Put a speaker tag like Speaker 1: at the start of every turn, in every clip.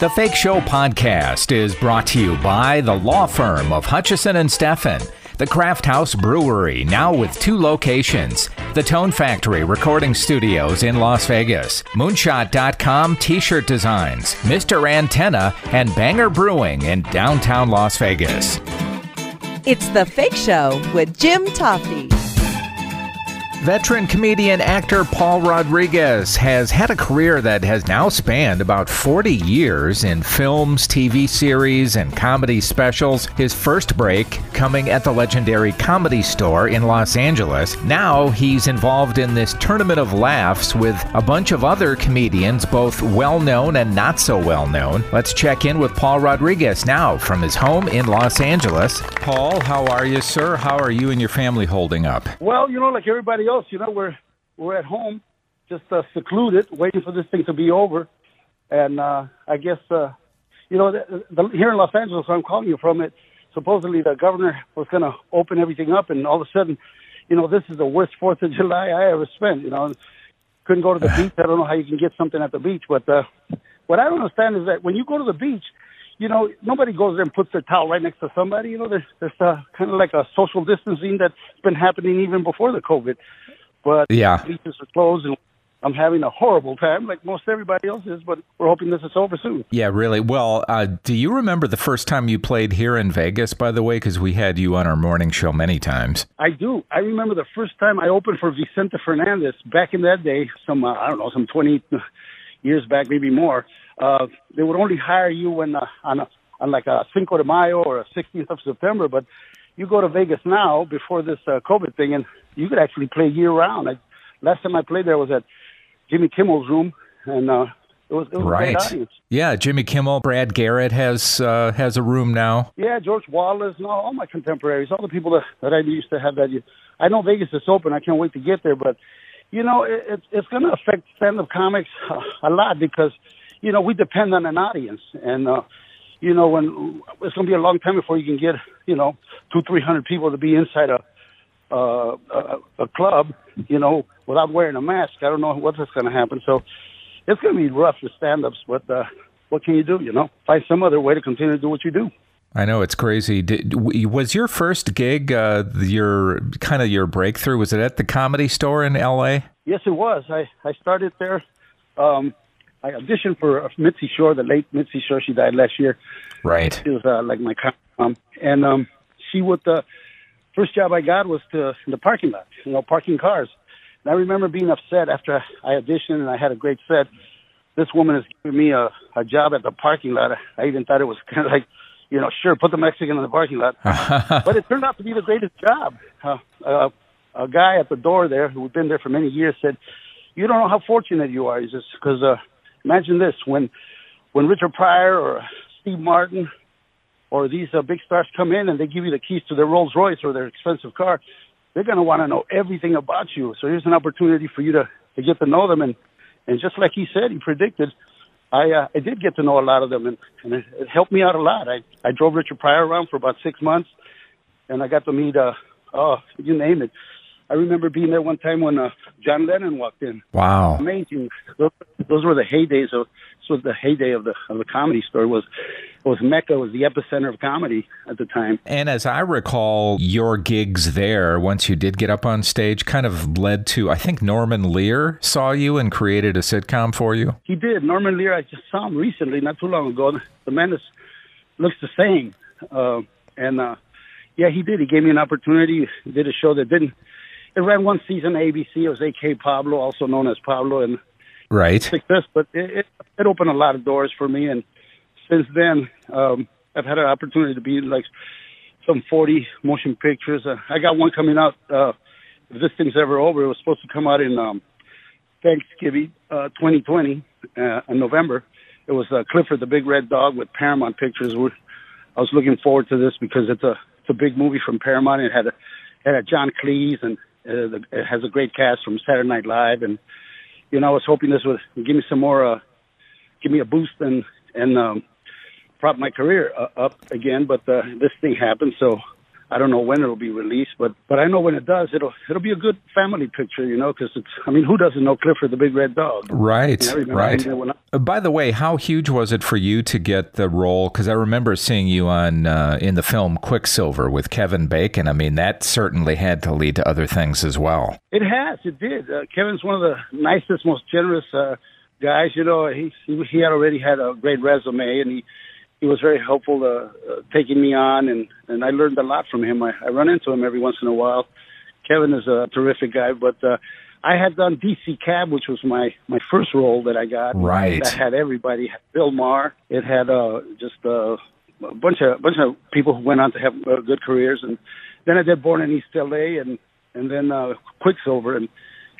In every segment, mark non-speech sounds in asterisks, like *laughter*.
Speaker 1: The Fake Show podcast is brought to you by the law firm of Hutchison and Steffen, the Craft House Brewery, now with two locations, the Tone Factory Recording Studios in Las Vegas, Moonshot.com T-shirt designs, Mr. Antenna, and Banger Brewing in downtown Las Vegas.
Speaker 2: It's The Fake Show with Jim Tofte.
Speaker 1: Veteran comedian actor Paul Rodriguez has had a career that has now spanned about 40 years in films, TV series, and comedy specials. His first break coming at the legendary Comedy Store in Los Angeles. Now he's involved in this tournament of laughs with a bunch of other comedians, both well known and not so well known. Let's check in with Paul Rodriguez now from his home in Los Angeles. Paul, how are you, sir? How are you and your family holding up?
Speaker 3: Well, you know, like everybody else, you know, we're we're at home, just uh, secluded, waiting for this thing to be over. And uh, I guess, uh, you know, the, the, here in Los Angeles, where I'm calling you from, it supposedly the governor was going to open everything up, and all of a sudden, you know, this is the worst Fourth of *laughs* July I ever spent. You know, couldn't go to the *sighs* beach. I don't know how you can get something at the beach, but uh, what I don't understand is that when you go to the beach, you know, nobody goes there and puts their towel right next to somebody. You know, there's there's uh, kind of like a social distancing that's been happening even before the COVID. But
Speaker 1: Yeah.
Speaker 3: beaches are closed, and I'm having a horrible time, like most everybody else is. But we're hoping this is over soon.
Speaker 1: Yeah, really. Well, uh, do you remember the first time you played here in Vegas, by the way? Because we had you on our morning show many times.
Speaker 3: I do. I remember the first time I opened for Vicente Fernandez back in that day, some uh, I don't know, some 20 years back, maybe more. Uh, they would only hire you when uh, on a, on like a Cinco de Mayo or a 16th of September, but you go to Vegas now before this uh, COVID thing, and you could actually play year round. I, last time I played there was at Jimmy Kimmel's room, and uh, it was it was a
Speaker 1: Right.
Speaker 3: great audience.
Speaker 1: Yeah, Jimmy Kimmel, Brad Garrett has uh, has a room now.
Speaker 3: Yeah, George Wallace, and all, all my contemporaries, all the people that, that I used to have that. I know Vegas is open. I can't wait to get there, but you know, it, it's it's going to affect stand-up comics a lot because you know we depend on an audience, and uh, you know when it's going to be a long time before you can get you know two, three hundred people to be inside a uh, a, a club, you know, without wearing a mask. I don't know what's going to happen. So it's going to be rough for stand-ups, but uh, what can you do? You know, find some other way to continue to do what you do.
Speaker 1: I know it's crazy. Did, was your first gig uh, your kind of your breakthrough? Was it at the Comedy Store in L.A.?
Speaker 3: Yes, it was. I I started there. Um, I auditioned for Mitzi Shore, the late Mitzi Shore. She died last year.
Speaker 1: Right.
Speaker 3: She was uh, like my mom, and um, she would. The first job I got was to in the parking lot. You know, parking cars. And I remember being upset after I auditioned and I had a great set. This woman is giving me a, a job at the parking lot. I even thought it was *laughs* kind of like, you know, sure, put the Mexican in the parking lot. *laughs* but it turned out to be the greatest job. Uh, uh, a guy at the door there who had been there for many years said, "You don't know how fortunate you are." He says, "Because uh, imagine this: when when Richard Pryor or Steve Martin or these uh, big stars come in and they give you the keys to their Rolls Royce or their expensive car, they're going to want to know everything about you. So here's an opportunity for you to to get to know them and and just like he said, he predicted." I uh, I did get to know a lot of them, and, and it, it helped me out a lot. I I drove Richard Pryor around for about six months, and I got to meet uh oh you name it. I remember being there one time when uh, John Lennon walked in.
Speaker 1: Wow.
Speaker 3: Amazing. Those, those were the heydays of. This was the heyday of the of the comedy store. Was was Mecca was the epicenter of comedy at the time.
Speaker 1: And as I recall, your gigs there, once you did get up on stage, kind of led to, I think Norman Lear saw you and created a sitcom for you.
Speaker 3: He did. Norman Lear. I just saw him recently, not too long ago. The man is looks the same, uh, and uh, yeah, he did. He gave me an opportunity. He did a show that didn't. It ran one season on ABC. It was AK Pablo, also known as Pablo, and
Speaker 1: Right.
Speaker 3: success. But it, it, it opened a lot of doors for me, and since then, um, I've had an opportunity to be in like some 40 motion pictures. Uh, I got one coming out. Uh, if this thing's ever over, it was supposed to come out in um, Thanksgiving uh, 2020 uh, in November. It was uh, Clifford the Big Red Dog with Paramount Pictures. We're, I was looking forward to this because it's a it's a big movie from Paramount. It had a had John Cleese and uh, it has a great cast from Saturday Night Live. And you know, I was hoping this would give me some more, uh, give me a boost and and um, prop my career uh, up again. But uh, this thing happened, so I don't know when it'll be released, but but I know when it does, it'll it'll be a good family picture, you know, because it's. I mean, who doesn't know Clifford the Big Red Dog?
Speaker 1: Right,
Speaker 3: You know, I remember
Speaker 1: right.
Speaker 3: being there when I-
Speaker 1: Uh, By the way, how huge was it for you to get the role? Because I remember seeing you on uh, in the film Quicksilver with Kevin Bacon. I mean, that certainly had to lead to other things as well.
Speaker 3: It has. It did. Uh, Kevin's one of the nicest, most generous uh, guys. You know, he he, he had already had a great resume, and he he was very helpful uh, uh, taking me on, and and I learned a lot from him. I, I run into him every once in a while. Kevin is a terrific guy, but uh, I had done DC Cab, which was my my first role that I got.
Speaker 1: Right.
Speaker 3: That had everybody. Had Bill Maher. It had uh, just uh, a bunch of bunch of people who went on to have uh, good careers, and then I did Born in East LA, and and then uh, Quicksilver, and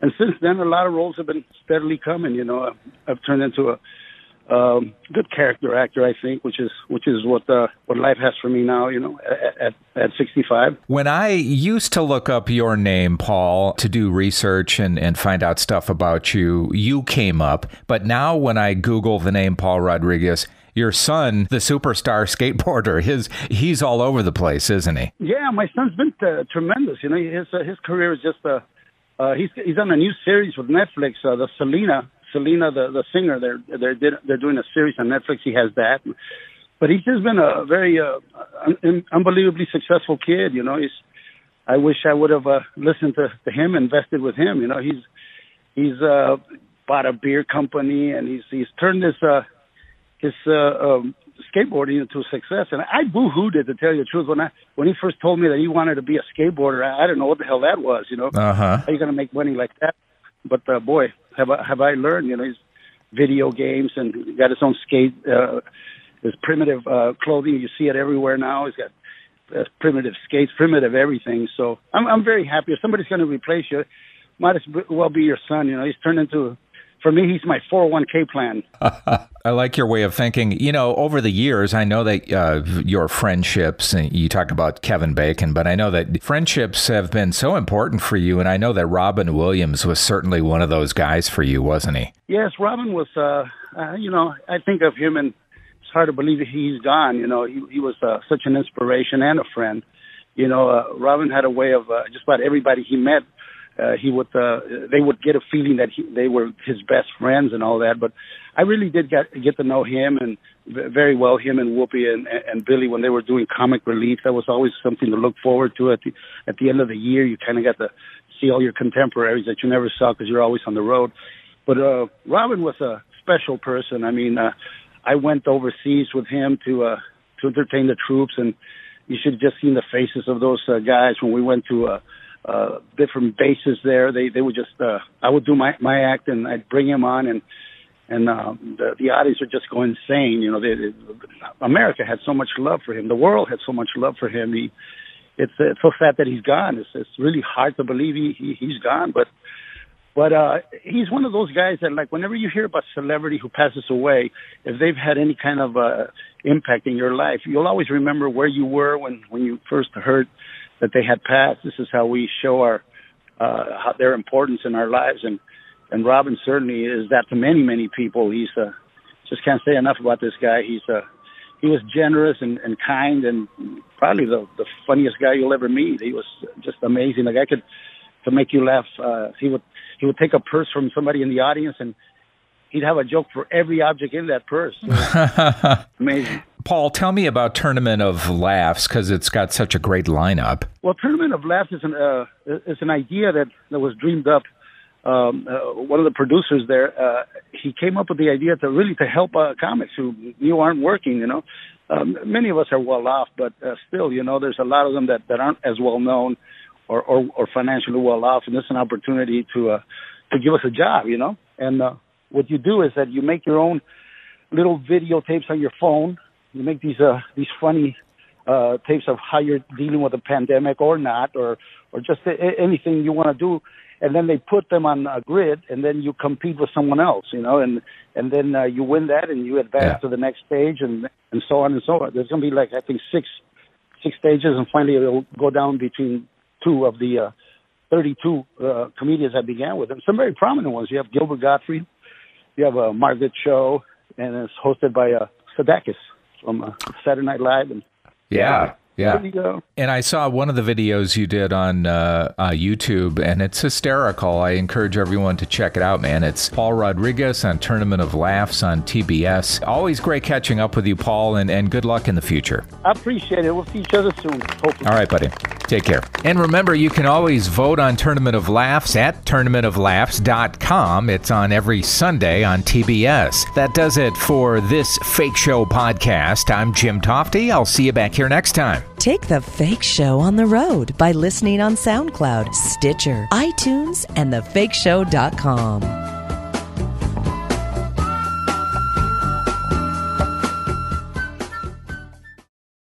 Speaker 3: and since then a lot of roles have been steadily coming. You know, I've turned into a um, good character actor, I think, which is which is what uh, what life has for me now. You know, at at, at 65.
Speaker 1: When I used to look up your name, Paul, to do research and, and find out stuff about you, you came up. But now when I Google the name Paul Rodriguez, your son, the superstar skateboarder, *laughs* his he's all over the place, isn't he?
Speaker 3: Yeah, my son's been uh, tremendous. You know, his uh, his career is just uh, uh, he's he's on a new series with Netflix, uh, the Selena Selena the the singer. They're they're did- they're doing a series on Netflix. He has that, but he's just been a very uh, un- unbelievably successful kid. You know, he's. I wish I would have uh, listened to, to him, invested with him. You know, he's he's uh, bought a beer company, and he's he's turned this uh, his uh, um, skateboarding into a success. And I boo-hooed it to tell you the truth when I when he first told me that he wanted to be a skateboarder. I, I didn't know what the hell that was. You know,
Speaker 1: Uh huh.
Speaker 3: how you going to make money like that? But uh, boy, have I have I learned? You know, he's video games and got his own skate, uh, his primitive uh, clothing. You see it everywhere now. He's got uh, primitive skates, primitive everything. So I'm I'm very happy. If somebody's going to replace you, might as well be your son. You know, he's turned into. For me, he's my 401k plan. *laughs*
Speaker 1: I like your way of thinking. You know, over the years, I know that uh, your friendships, and you talked about Kevin Bacon, but I know that friendships have been so important for you. And I know that Robin Williams was certainly one of those guys for you, wasn't he?
Speaker 3: Yes, Robin was. Uh, uh, you know, I think of him, and it's hard to believe he's gone. You know, he he was uh, such an inspiration and a friend. You know, uh, Robin had a way of uh, just about everybody he met. Uh, he would uh, they would get a feeling that he, they were his best friends and all that. But I really did get get to know him and very well him and Whoopi and, and Billy when they were doing comic relief. That was always something to look forward to at the at the end of the year. You kind of got to see all your contemporaries that you never saw because you're always on the road. But uh, Robin was a special person. I mean, uh, I went overseas with him to uh, to entertain the troops, and you should have just seen the faces of those uh, guys when we went to uh, uh, different bases there. They they would just uh, I would do my my act, and I'd bring him on, and and uh, the the audience would just go insane. You know, they, they, America had so much love for him. The world had so much love for him. He it's it's so sad that he's gone. It's it's really hard to believe he, he he's gone, but but uh he's one of those guys that like whenever you hear about celebrity who passes away, if they've had any kind of uh impact in your life, you'll always remember where you were when when you first heard that they had passed. This is how we show our uh how their importance in our lives and and Robin certainly is that to many many people. He's uh just can't say enough about this guy. He's uh he was generous and, and kind and probably the the funniest guy you'll ever meet. He was just amazing. Like I could to make you laugh. Uh, he would he would take a purse from somebody in the audience and he'd have a joke for every object in that purse. *laughs* Amazing.
Speaker 1: Paul, tell me about Tournament of Laughs because it's got such a great lineup.
Speaker 3: Well, Tournament of Laughs is an uh, is an idea that that was dreamed up. Um, uh, one of the producers there, uh, he came up with the idea to really to help uh, comics who you aren't working. You know, um, many of us are well off, but uh, still, you know, there's a lot of them that that aren't as well known or or, or financially well off, and this is an opportunity to uh, to give us a job. You know, and uh, what you do is that you make your own little videotapes on your phone. You make these uh, these funny uh, tapes of how you're dealing with a pandemic or not, or or just a- anything you want to do, and then they put them on a grid, and then you compete with someone else, you know, and and then uh, you win that, and you advance
Speaker 1: Yeah.
Speaker 3: to the next stage, and and so on and so on. There's going to be like I think six six stages, and finally it'll go down between two of the uh, 32 uh, comedians I began with, and some very prominent ones. You have Gilbert Gottfried, you have a Margaret Cho, and it's hosted by uh, Sudeikis from uh, Saturday Night Live, and
Speaker 1: Yeah. Yeah.
Speaker 3: There you go.
Speaker 1: And I saw one of the videos you did on uh, uh, YouTube, and it's hysterical. I encourage everyone to check it out, man. It's Paul Rodriguez on Tournament of Laughs on TBS. Always great catching up with you, Paul, and, and good luck in the future.
Speaker 3: I appreciate it. We'll see each other soon. Hopefully.
Speaker 1: All right, buddy. Take care. And remember, you can always vote on Tournament of Laughs at tournamentoflaughs.com. It's on every Sunday on TBS. That does it for this Fake Show podcast. I'm Jim Tofte. I'll see you back here next time.
Speaker 2: Take the fake show on the road by listening on SoundCloud, Stitcher, iTunes, and thefakeshow.com.